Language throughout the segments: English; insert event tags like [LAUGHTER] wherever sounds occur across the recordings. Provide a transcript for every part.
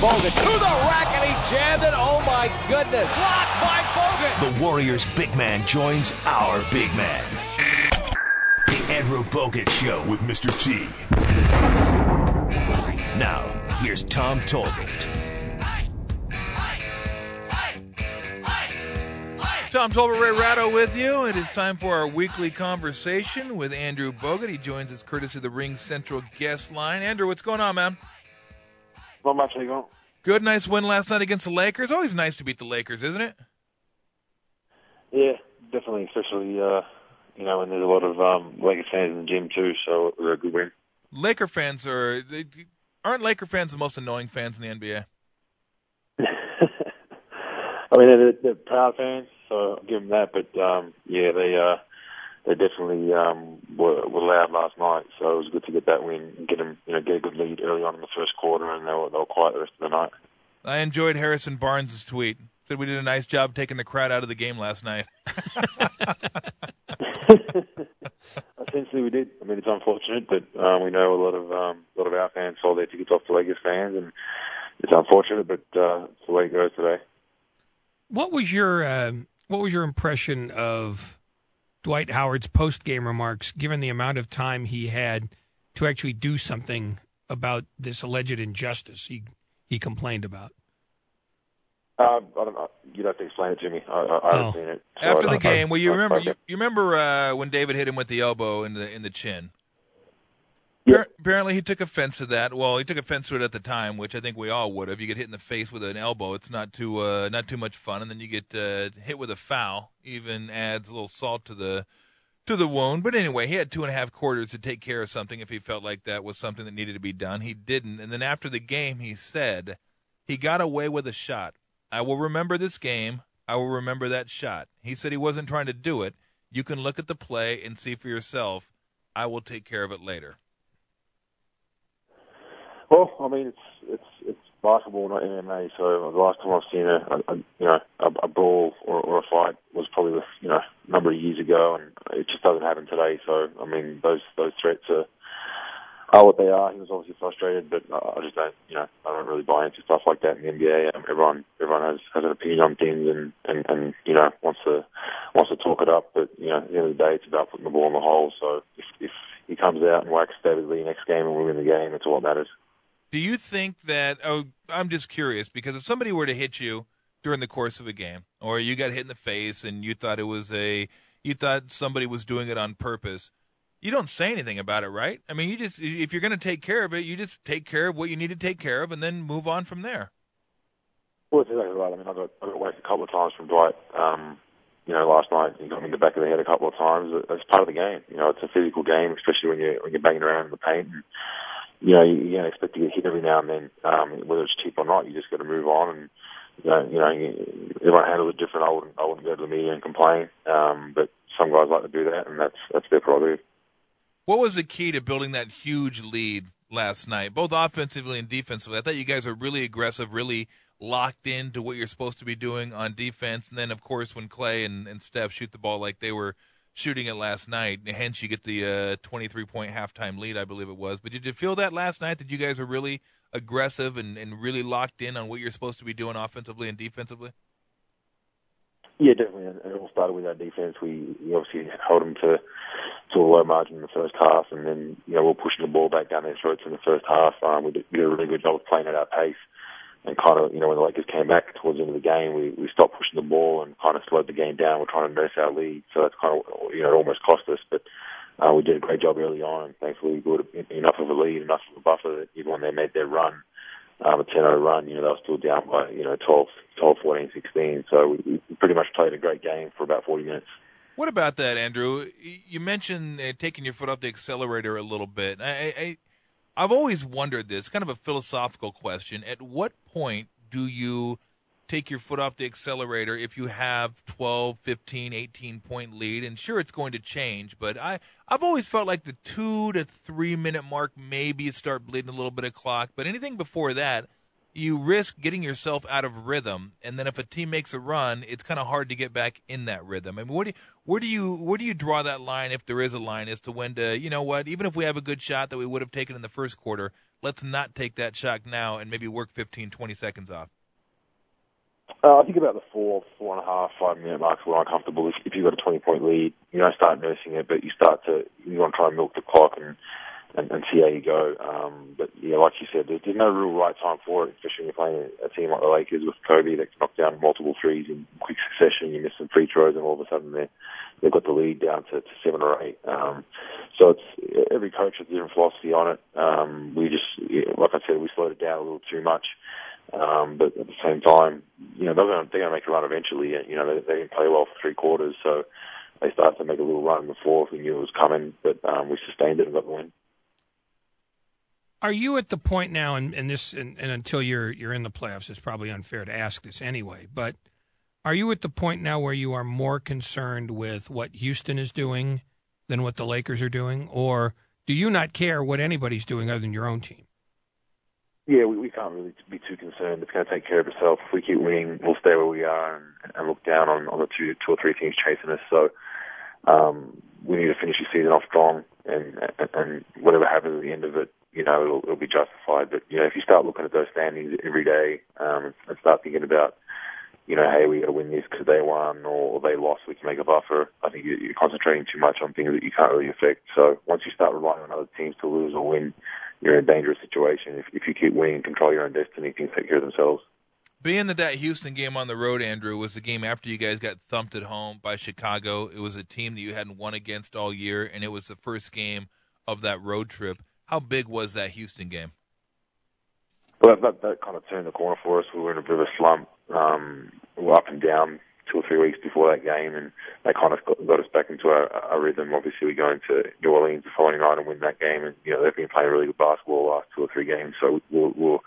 Bogut to the rack and he jammed it. Oh my goodness. Blocked by Bogut. The Warriors big man joins our big man. The Andrew Bogut Show with Mr. T. Now, here's Tom Tolbert. Tom Tolbert, Ray Ratto with you. It is time for our weekly conversation with Andrew Bogut. He joins us courtesy of the RingCentral guest line. Andrew, what's going on, man? Not much? Good, nice win last night against the Lakers. Always nice to beat the Lakers, isn't it? Yeah, definitely, especially, uh, you know, when there's a lot of um, Lakers fans in the gym too, so it was a good win. Laker fans are they, aren't Laker fans the most annoying fans in the NBA? [LAUGHS] I mean, they're, they're proud fans, so I'll give them that. But um, yeah, they uh, they definitely um, were, were loud last night, so it was good to get that win and get them, you know, get a good lead early on in the first quarter, and they were, they were quiet the rest of the night. I enjoyed Harrison Barnes' tweet. Said we did a nice job taking the crowd out of the game last night. [LAUGHS] Essentially, we did. I mean, it's unfortunate, but um, we know a lot of um, a lot of our fans sold their tickets off to Lakers fans, and it's unfortunate, but uh, it's the way it goes today. What was your uh, what was your impression of Dwight Howard's post game remarks, given the amount of time he had to actually do something about this alleged injustice he he complained about? Uh, I don't know. You'd have to explain it to me. I, I, haven't Oh. seen it. so After the game, well, you [LAUGHS] remember you, you remember uh, when David hit him with the elbow in the in the chin. Yeah. Apparently, he took offense to that. Well, he took offense to it at the time, which I think we all would have. You get hit in the face with an elbow; it's not too uh, not too much fun. And then you get uh, hit with a foul, even adds a little salt to the to the wound. But anyway, he had two and a half quarters to take care of something if he felt like that was something that needed to be done. He didn't. And then after the game, he said he got away with a shot. I will remember this game. I will remember that shot. He said he wasn't trying to do it. You can look at the play and see for yourself. I will take care of it later. Well, I mean, it's it's it's basketball, not MMA. So the last time I've seen a, a, you know a, a brawl or, or a fight was probably with, you know a number of years ago, and it just doesn't happen today. So I mean, those those threats are are what they are. He was obviously frustrated, but I I just don't you know I don't really buy into stuff like that in the NBA. Um, everyone everyone has has an opinion on things, and and and you know wants to wants to talk it up. But you know at the end of the day, it's about putting the ball in the hole. So if if he comes out and whacks David Lee next game and we win the game, that's all that matters. Do you think that? Oh, I'm just curious because if somebody were to hit you during the course of a game, or you got hit in the face and you thought it was a, you thought somebody was doing it on purpose, you don't say anything about it, right? I mean, you just if you're going to take care of it, you just take care of what you need to take care of, and then move on from there. Well, that's exactly right. I mean, I got I got whacked a couple of times from Dwight. Um, you know, last night he got me in the back of the head a couple of times. That's part of the game. You know, it's a physical game, especially when you're when you're banging around in the paint. And, you know, you, you don't expect to get hit every now and then, um, whether it's cheap or not. You just got to move on, and you know, you know, everyone handles it different. I wouldn't I wouldn't go to the media and complain, um, but some guys like to do that, and that's that's their prerogative. What was the key to building that huge lead last night, both offensively and defensively? I thought you guys were really aggressive, really locked into what you're supposed to be doing on defense. And then, of course, when Clay and, and Steph shoot the ball like they were shooting it last night, hence you get the uh, 23 point halftime lead, I believe it was. But did you feel that last night that you guys were really aggressive and, and really locked in on what you're supposed to be doing offensively and defensively? Yeah, definitely. It all started with our defense. We, we obviously held them to to a low margin in the first half, and then you know we we're pushing the ball back down their throats in the first half. Um, we, we did a really good job of playing at our pace, and kind of you know when the Lakers came back towards the end of the game, we we stopped pushing the ball and kind of slowed the game down. We're trying to nurse our lead, so that's kind of you know it almost cost us, but. Uh, we did a great job early on, and thankfully we got enough of a lead, enough of a buffer that even when they made their run, um, a 10-0 run, you know, they were still down by, you know, 12, 12, 14, 16. So we, we pretty much played a great game for about 40 minutes. What about that, Andrew? You mentioned uh, taking your foot off the accelerator a little bit. I, I, I've always wondered this, kind of a philosophical question. At what point do you take your foot off the accelerator if you have 12, 15, 18 point lead? And sure, it's going to change, but I, I've always felt like the two to three minute mark, maybe start bleeding a little bit of clock, but anything before that, you risk getting yourself out of rhythm, and then if a team makes a run, it's kind of hard to get back in that rhythm. I mean, where do you, where do you where do you draw that line, if there is a line, as to when to you know what? Even if we have a good shot that we would have taken in the first quarter, let's not take that shot now and maybe work 15, 20 seconds off. Uh, I think about the four, four and a half, five minute marks were uncomfortable. If, if you've got a 20 point lead, you don't start nursing it, but you start to, you want to try and milk the clock and and, and see how you go. Um, but yeah, like you said, there's, there's no real right time for it, especially when you're playing a team like the Lakers with Kobe that can knock down multiple threes in quick succession. You miss some free throws, and all of a sudden they they've got the lead down to, to seven or eight. Um, so it's every coach has a different philosophy on it. Um, we just, like I said, we slowed it down a little too much. Um, but at the same time, you know, they're going to, they're going to make a run eventually. You know, they, they didn't play well for three quarters, so they started to make a little run fourth. We knew it was coming, but um, we sustained it and got the win. Are you at the point now, and, and this, and, and until you're you're in the playoffs, it's probably unfair to ask this anyway. But are you at the point now where you are more concerned with what Houston is doing than what the Lakers are doing, or do you not care what anybody's doing other than your own team? Yeah, we, we can't really be too concerned. It's going to take care of itself. If we keep winning, we'll stay where we are and, and look down on, on the two, two or three teams chasing us. So um, we need to finish the season off strong, and, and, and whatever happens at the end of it, you know, it'll, it'll be justified. But you know, if you start looking at those standings every day um, and start thinking about, you know, hey, we got to win this because they won or they lost, we can make a buffer. I think you're concentrating too much on things that you can't really affect. So once you start relying on other teams to lose or win, you're in a dangerous situation. If, if you keep winning control your own destiny, things take care of themselves. Being that that Houston game on the road, Andrew, was the game after you guys got thumped at home by Chicago. It was a team that you hadn't won against all year, and it was the first game of that road trip. How big was that Houston game? Well, that, that, kind of turned the corner for us. We were in a bit of a slump. Um, we were up and down two or three weeks before that game, and they kind of got, got us back into our, our rhythm. Obviously, we go into New Orleans the following night and win that game, and you know they've been playing really good basketball the last two or three games, so we're, we're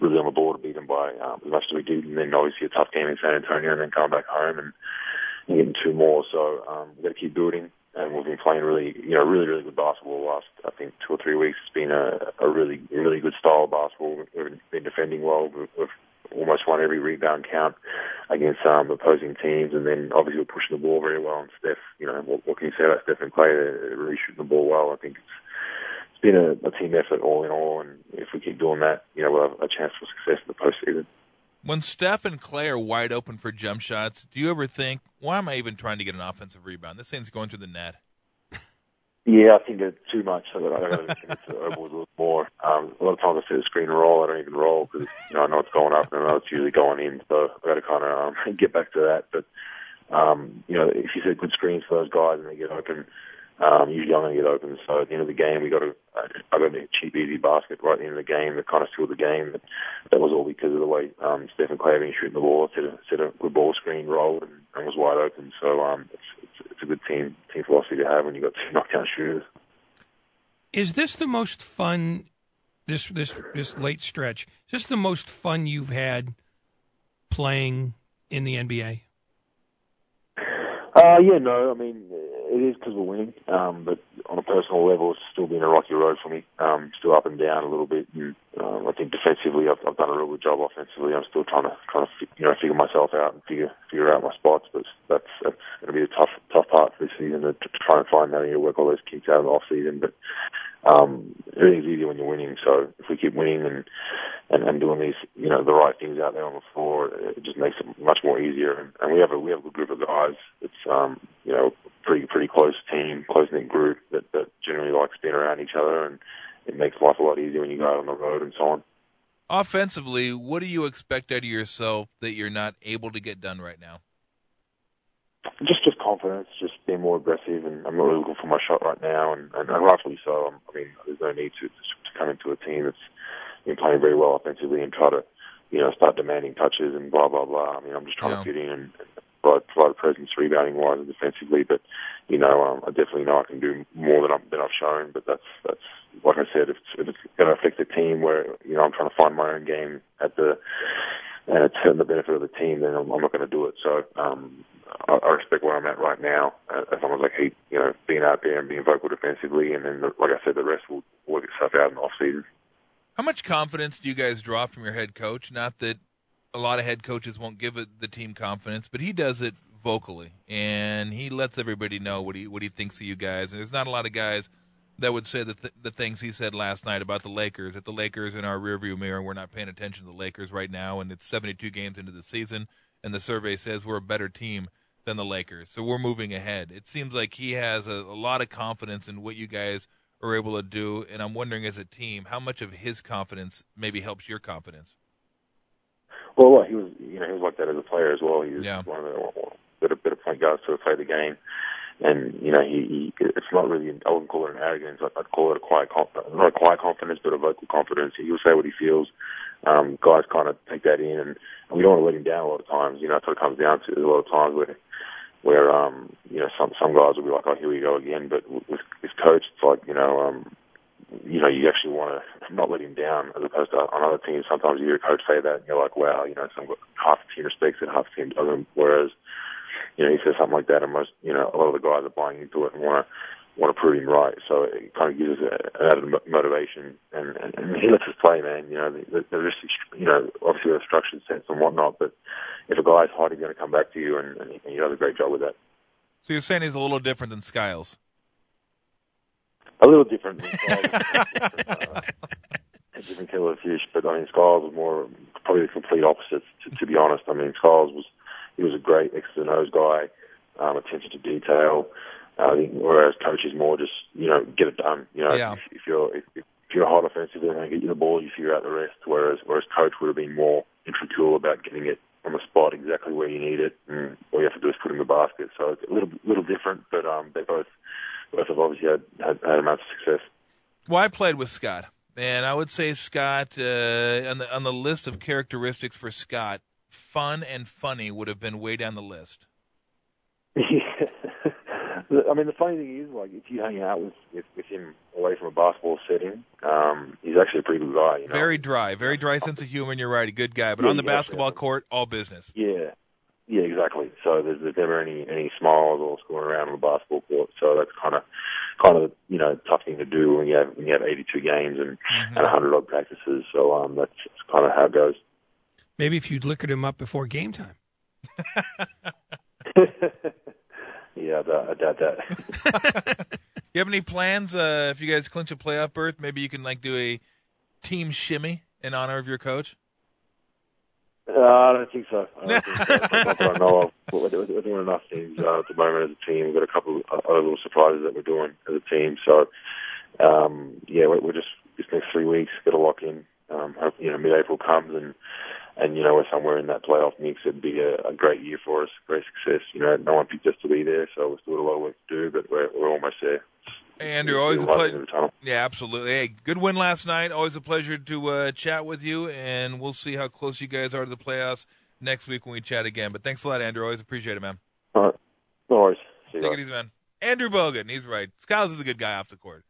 really on the ball to beat them by um, as much as we did. And then obviously a tough game in San Antonio, and then coming back home and getting two more. So um, we've got to keep building and we've been playing really, you know, really, really good basketball the last, I think, two or three weeks. It's been a, a really, really good style of basketball. We've been defending well. We've, we've almost won every rebound count against um, opposing teams, and then obviously we're pushing the ball very well. And Steph, you know, what, what can you say about Steph and Clay? They're really shooting the ball well. I think it's it's been a, a team effort all in all, and if we keep doing that, you know, we'll have a chance for success in the postseason. When Steph and Clay are wide open for jump shots, do you ever think, why am I even trying to get an offensive rebound? This thing's going through the net. Yeah, I think it's too much. I get to the elbows a little more. Um, a lot of times I see the screen roll. I don't even roll because you know I know it's going up and I know it's usually going in. So I got to kind of um, [LAUGHS] get back to that. But um, you know, if you set good screens for those guys and they get open, um, usually I'm going to get open. So at the end of the game, we got to, uh, got a cheap, easy basket right at the end of the game that kind of sealed the game. But that was all because of the way um, Stephen been shooting the ball, set a, set a good ball screen, rolled, and, and was wide open. So um, it's, it's, it's a good team team philosophy to have when you've got two [LAUGHS] knockdown shooters. Is this the most fun? This this this late stretch. Is this the most fun you've had playing in the NBA? Uh, yeah, no. I mean, it is because we're winning. Um, but on a personal level, it's still been a rocky road for me. Um, still up and down a little bit. And um, I think defensively, I've, I've done a real good job. Offensively, I'm still trying to trying to you know figure myself out and figure figure out my spots. But that's that's going to be a tough tough part for this season to, to try and find that. You work all those kinks out in the off season, but um, everything's easier when you're winning. So if we keep winning and, and and doing these, you know, the right things out there on the floor, it just makes it much more easier. And, and we have a we have a good group of guys. It's um, you know, pretty pretty close team, close knit group that that generally likes being around each other, and it makes life a lot easier when you go out on the road and so on. Offensively, what do you expect out of yourself that you're not able to get done right now? Just just confidence, just being more aggressive, and I'm not really looking for my shot right now, and, and, and rightfully so. I mean, there's no need to, to come into a team that's been playing very well offensively and try to, you know, start demanding touches and blah blah blah. I mean, I'm just trying Yeah. to fit in and, and provide, provide a presence rebounding wise and defensively. But you know, um, I definitely know I can do more than, I'm, than I've shown. But that's that's like I said, if it's, if it's going to affect the team where you know I'm trying to find my own game at the and it's to the benefit of the team, then I'm, I'm not going to do it. So um, I, respect where I'm at right now. Uh, as long as I keep, you know, being out there and being vocal defensively, and then, the, like I said, the rest will work itself out in the off season. How much confidence do you guys draw from your head coach? Not that a lot of head coaches won't give it the team confidence, but he does it vocally, and he lets everybody know what he what he thinks of you guys. And there's not a lot of guys that would say the th- the things he said last night about the Lakers. That the Lakers in our rearview mirror, we're not paying attention to the Lakers right now, and it's 72 games into the season, and the survey says we're a better team than the Lakers, so we're moving ahead. It seems like he has a, a lot of confidence in what you guys are able to do, and I'm wondering as a team how much of his confidence maybe helps your confidence. Well, he was, you know, he was like that as a player as well. He was Yeah. one of the better, better point guards to played the game. And you know, he, he it's not really. I wouldn't call it an arrogance. I'd call it a quiet, not a quiet confidence, but a vocal confidence. He will say what he feels. Um, guys kind of take that in, and, and we don't want to let him down a lot of times. You know, that's what it comes down to. There's a lot of times where, where um, you know, some some guys will be like, "Oh, here we go again." But with with coach, it's like, you know, um, you know, you actually want to not let him down, as opposed to on other teams. Sometimes you hear a coach say that, and you're like, "Wow," you know, some half the team respects it, half the team doesn't. Whereas you know, he says something like that, and most, you know, a lot of the guys are buying into it and want to want to prove him right. So it kind of gives us a, an added mo- motivation, and, and, and he lets us play, man. You know, the, the risk, you know, obviously with a structured sense and whatnot, but if a guy's hot, he's going to come back to you, and, and he, he does a great job with that. So you're saying he's a little different than Skiles. A little different. [LAUGHS] A different of fish, but I mean, Skiles was more probably the complete opposite. To, to be honest, I mean, Skiles was he was a great X and O's guy, um, attention to detail. Uh, I think whereas coach is more just you know get it done. You know, Yeah. if, if you're if, if you're hot offensively and they get you the ball, you figure out the rest. Whereas whereas coach would have been more integral about getting it on the spot exactly where you need it, and all you have to do is put it in the basket. So it's a little little different, but um, they both both have obviously had had, had amounts of success. Well, I played with Scott, and I would say Scott uh, on the on the list of characteristics for Scott, fun and funny would have been way down the list. [LAUGHS] I mean, the funny thing is, like, if you hang out with, with, with him away from a basketball setting, um, he's actually a pretty good guy. You know? Very dry, very dry sense of humor. And you're right, a good guy, but Yeah, on the basketball yeah. court, all business. Yeah, yeah, exactly. So there's, there's never any any smiles or screwing around on the basketball court. So that's kind of kind of you know tough thing to do when you have when you have 82 games and Mm-hmm. and 100 odd practices. So um, that's, that's kind of how it goes. Maybe if you'd liquored him up before game time. [LAUGHS] yeah, I doubt, that. [LAUGHS] You have any plans? Uh, if you guys clinch a playoff berth, maybe you can like do a team shimmy in honor of your coach. Uh, I don't think so. I don't think so. [LAUGHS] Not that I know of. But We're, we're doing enough things uh, at the moment as a team. We've got a couple of other little surprises that we're doing as a team. So, um, yeah, we're, we're just this next three weeks got to lock in. Um, hope, you know, mid-April comes and and you know we're somewhere in that playoff mix. It'd be a, a great year for us, great success. You know, no one picked us to be there, so we've still got a lot of work to do, but we're we're almost there. Andrew, always a Light at the pleasure. end of the tunnel. Yeah, absolutely. Hey, good win last night. Always a pleasure to uh, chat with you, and we'll see how close you guys are to the playoffs next week when we chat again. But thanks a lot, Andrew. Always appreciate it, man. All right, no worries. See Take it easy, man. Andrew Bogut, he's right. Skiles is a good guy off the court.